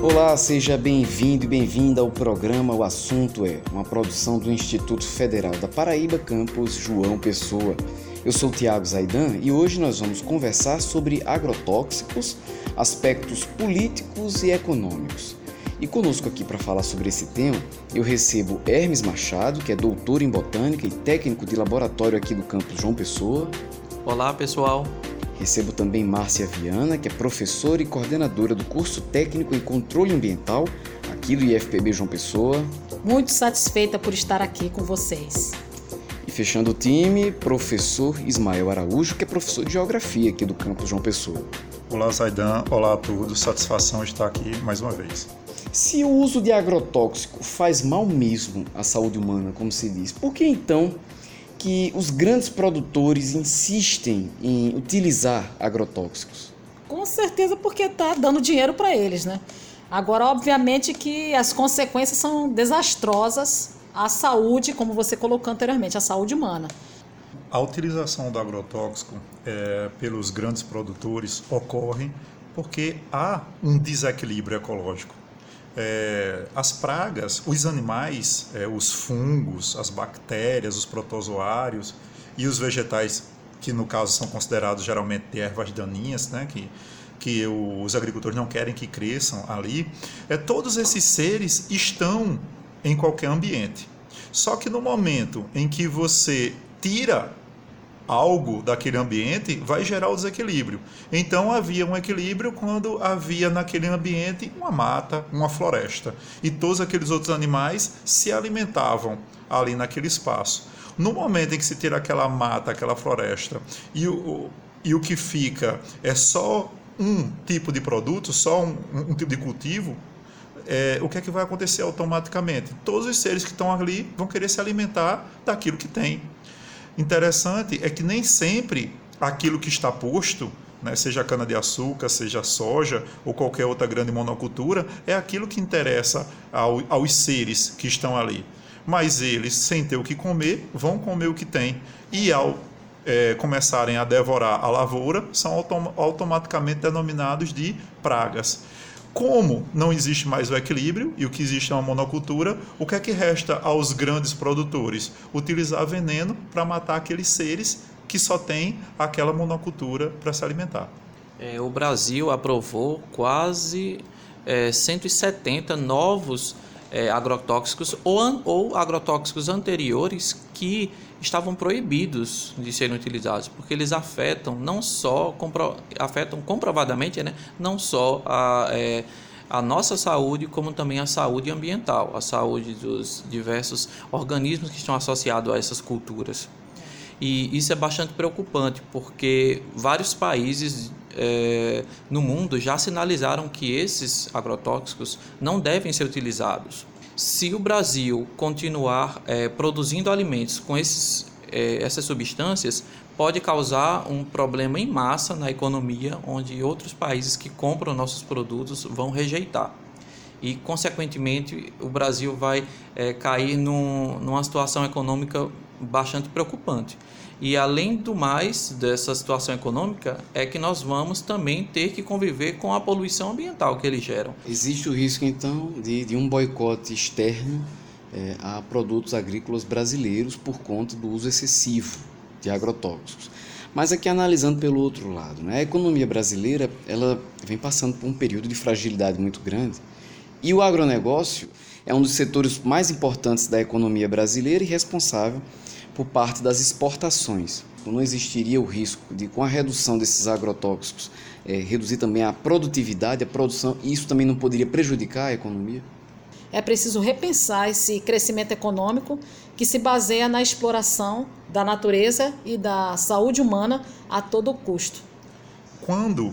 Olá, seja bem-vindo e bem-vinda ao programa O Assunto é, uma produção do Instituto Federal da Paraíba, campus João Pessoa. Eu sou Tiago Zaidan e hoje nós vamos conversar sobre agrotóxicos, aspectos políticos e econômicos. E conosco aqui para falar sobre esse tema, eu recebo Hermes Machado, que é doutor em botânica e técnico de laboratório aqui do campus João Pessoa. Olá, pessoal. Recebo também Márcia Viana, que é professora e coordenadora do curso técnico em controle ambiental aqui do IFPB João Pessoa. Muito satisfeita por estar aqui com vocês. E fechando o time, professor Ismael Araújo, que é professor de geografia aqui do campus João Pessoa. Olá, Zaidan. Olá a todos. Satisfação estar aqui mais uma vez. Se o uso de agrotóxico faz mal mesmo à saúde humana, como se diz, por que então que os grandes produtores insistem em utilizar agrotóxicos? Com certeza porque está dando dinheiro para eles, né? Agora, obviamente que as consequências são desastrosas à saúde, como você colocou anteriormente, à saúde humana. A utilização do agrotóxico é, pelos grandes produtores ocorre porque há um desequilíbrio ecológico é, as pragas, os animais, é, os fungos, as bactérias, os protozoários e os vegetais, que no caso são considerados geralmente ervas daninhas, né, que, que os agricultores não querem que cresçam ali, é, todos esses seres estão em qualquer ambiente. Só que no momento em que você tira algo daquele ambiente, vai gerar o desequilíbrio. Então havia um equilíbrio quando havia naquele ambiente uma mata, uma floresta. E todos aqueles outros animais se alimentavam ali naquele espaço. No momento em que se tira aquela mata, aquela floresta, e o, e o que fica é só um tipo de produto, só um, um tipo de cultivo, é, o que é que vai acontecer automaticamente? Todos os seres que estão ali vão querer se alimentar daquilo que tem. Interessante é que nem sempre aquilo que está posto, né, seja cana-de-açúcar, seja soja ou qualquer outra grande monocultura, é aquilo que interessa ao, aos seres que estão ali. Mas eles, sem ter o que comer, vão comer o que tem. E ao é, começarem a devorar a lavoura, são autom automaticamente denominados de pragas. Como não existe mais o equilíbrio e o que existe é uma monocultura, o que é que resta aos grandes produtores? Utilizar veneno para matar aqueles seres que só têm aquela monocultura para se alimentar. É, o Brasil aprovou quase é, 170 novos é, agrotóxicos ou, ou agrotóxicos anteriores que estavam proibidos de serem utilizados, porque eles afetam não só compro, afetam comprovadamente, né, não só a, é, a nossa saúde, como também a saúde ambiental, a saúde dos diversos organismos que estão associados a essas culturas. E isso é bastante preocupante, porque vários países é, no mundo já sinalizaram que esses agrotóxicos não devem ser utilizados. Se o Brasil continuar é, produzindo alimentos com esses, é, essas substâncias, pode causar um problema em massa na economia, onde outros países que compram nossos produtos vão rejeitar. E, consequentemente, o Brasil vai é, cair num, numa situação econômica bastante preocupante. E além do mais dessa situação econômica, é que nós vamos também ter que conviver com a poluição ambiental que eles geram. Existe o risco, então, de, de um boicote externo é, a produtos agrícolas brasileiros por conta do uso excessivo de agrotóxicos. Mas aqui analisando pelo outro lado, né, a economia brasileira ela vem passando por um período de fragilidade muito grande e o agronegócio é um dos setores mais importantes da economia brasileira e responsável por parte das exportações. Então, não existiria o risco de, com a redução desses agrotóxicos, é, reduzir também a produtividade, a produção, e isso também não poderia prejudicar a economia? É preciso repensar esse crescimento econômico que se baseia na exploração da natureza e da saúde humana a todo custo. Quando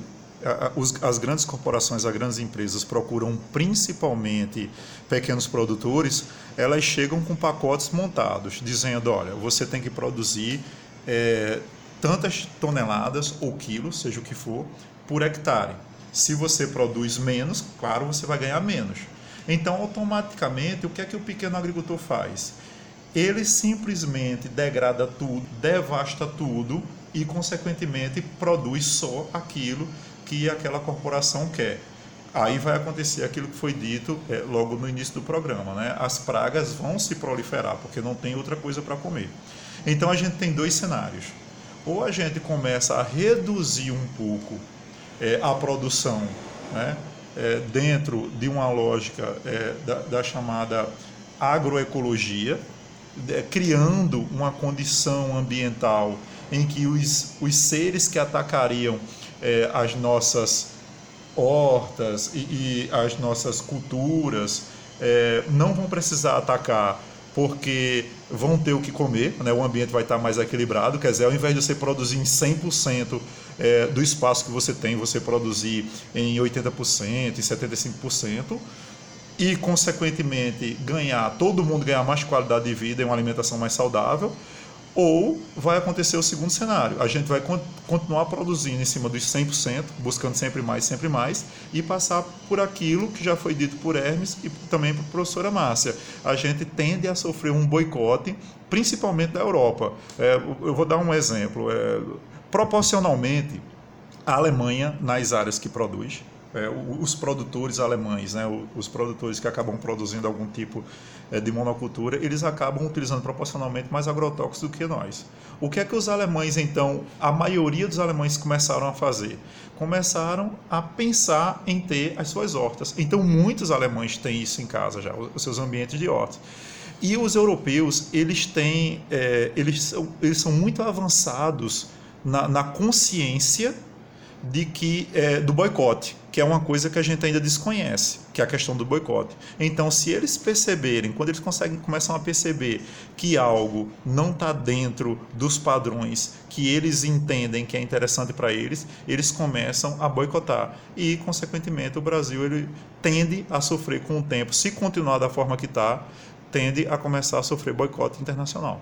as grandes corporações, as grandes empresas procuram principalmente pequenos produtores, elas chegam com pacotes montados, dizendo: olha, você tem que produzir é, tantas toneladas ou quilos, seja o que for, por hectare. Se você produz menos, claro, você vai ganhar menos. Então, automaticamente, o que é que o pequeno agricultor faz? Ele simplesmente degrada tudo, devasta tudo e, consequentemente, produz só aquilo que aquela corporação quer. aí vai acontecer aquilo que foi dito é, logo no início do programa, né? As pragas vão se proliferar porque não tem outra coisa para comer. Então a gente tem dois cenários. Ou a gente começa a reduzir um pouco é, a produção, né? É, dentro de uma lógica é, da, da, chamada agroecologia, é, criando uma condição ambiental em que os, os seres que atacariam é, as nossas hortas e, e as nossas culturas é, não vão precisar atacar porque vão ter o que comer, né? o ambiente vai estar mais equilibrado, quer dizer, ao invés de você produzir em 100% é, do espaço que você tem, você produzir em 80%, em 75%, e, consequentemente, ganhar, todo mundo ganhar mais qualidade de vida e uma alimentação mais saudável, ou vai acontecer o segundo cenário. A gente vai continuar produzindo em cima dos 100%, buscando sempre mais, sempre mais, e passar por aquilo que já foi dito por Hermes e também por professora Márcia. A gente tende a sofrer um boicote, principalmente da Europa. É, eu vou dar um exemplo. É, proporcionalmente, a Alemanha, nas áreas que produz, é, os produtores alemães, né, os produtores que acabam produzindo algum tipo é, de monocultura, eles acabam utilizando proporcionalmente mais agrotóxicos do que nós. O que é que os alemães, então, a maioria dos alemães começaram a fazer? Começaram a pensar em ter as suas hortas. Então, muitos alemães têm isso em casa já, os seus ambientes de hortas. E os europeus, eles têm, é, eles, são, eles são muito avançados na, na consciência de que é, do boicote que é uma coisa que a gente ainda desconhece, que é a questão do boicote. Então, se eles perceberem, quando eles conseguem começam a perceber que algo não está dentro dos padrões que eles entendem que é interessante para eles, eles começam a boicotar e, consequentemente, o Brasil ele tende a sofrer com o tempo, se continuar da forma que está, tende a começar a sofrer boicote internacional.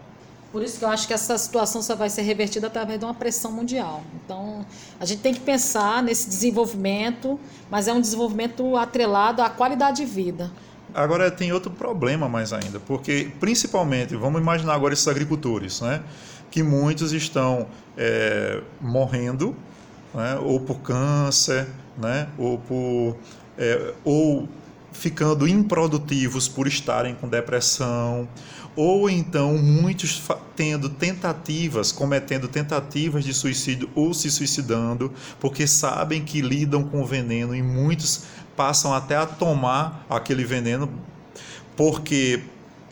Por isso que eu acho que essa situação só vai ser revertida através de uma pressão mundial. Então, a gente tem que pensar nesse desenvolvimento, mas é um desenvolvimento atrelado à qualidade de vida. Agora tem outro problema mais ainda, porque principalmente, vamos imaginar agora esses agricultores, né, que muitos estão é, morrendo, né, ou por câncer, né, ou por é, ou ficando improdutivos por estarem com depressão, ou então muitos tendo tentativas, cometendo tentativas de suicídio ou se suicidando, porque sabem que lidam com veneno e muitos passam até a tomar aquele veneno porque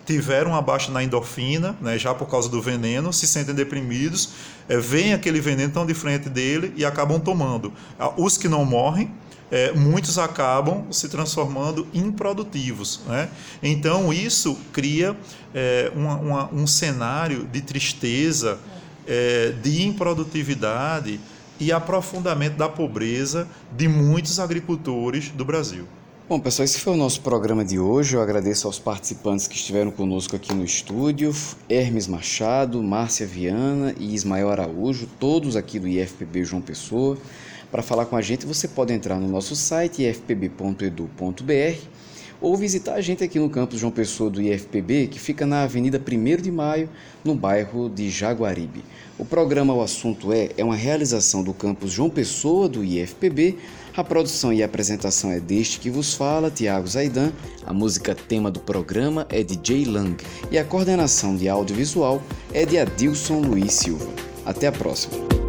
tiveram uma baixa na endorfina, né, já por causa do veneno, se sentem deprimidos, é, veem aquele veneno tão de frente dele e acabam tomando. Os que não morrem, é, muitos acabam se transformando improdutivos. Né? Então, isso cria é, uma, uma, um cenário de tristeza, é, de improdutividade e aprofundamento da pobreza de muitos agricultores do Brasil. Bom, pessoal, esse foi o nosso programa de hoje. Eu agradeço aos participantes que estiveram conosco aqui no estúdio: Hermes Machado, Márcia Viana e Ismael Araújo, todos aqui do IFPB João Pessoa. Para falar com a gente, você pode entrar no nosso site ifpb.edu.br ou visitar a gente aqui no campus João Pessoa do IFPB, que fica na Avenida 1 de Maio, no bairro de Jaguaribe. O programa O Assunto É é uma realização do campus João Pessoa do IFPB. A produção e a apresentação é deste que vos fala, Tiago Zaidan. A música tema do programa é de Jay Lang e a coordenação de audiovisual é de Adilson Luiz Silva. Até a próxima!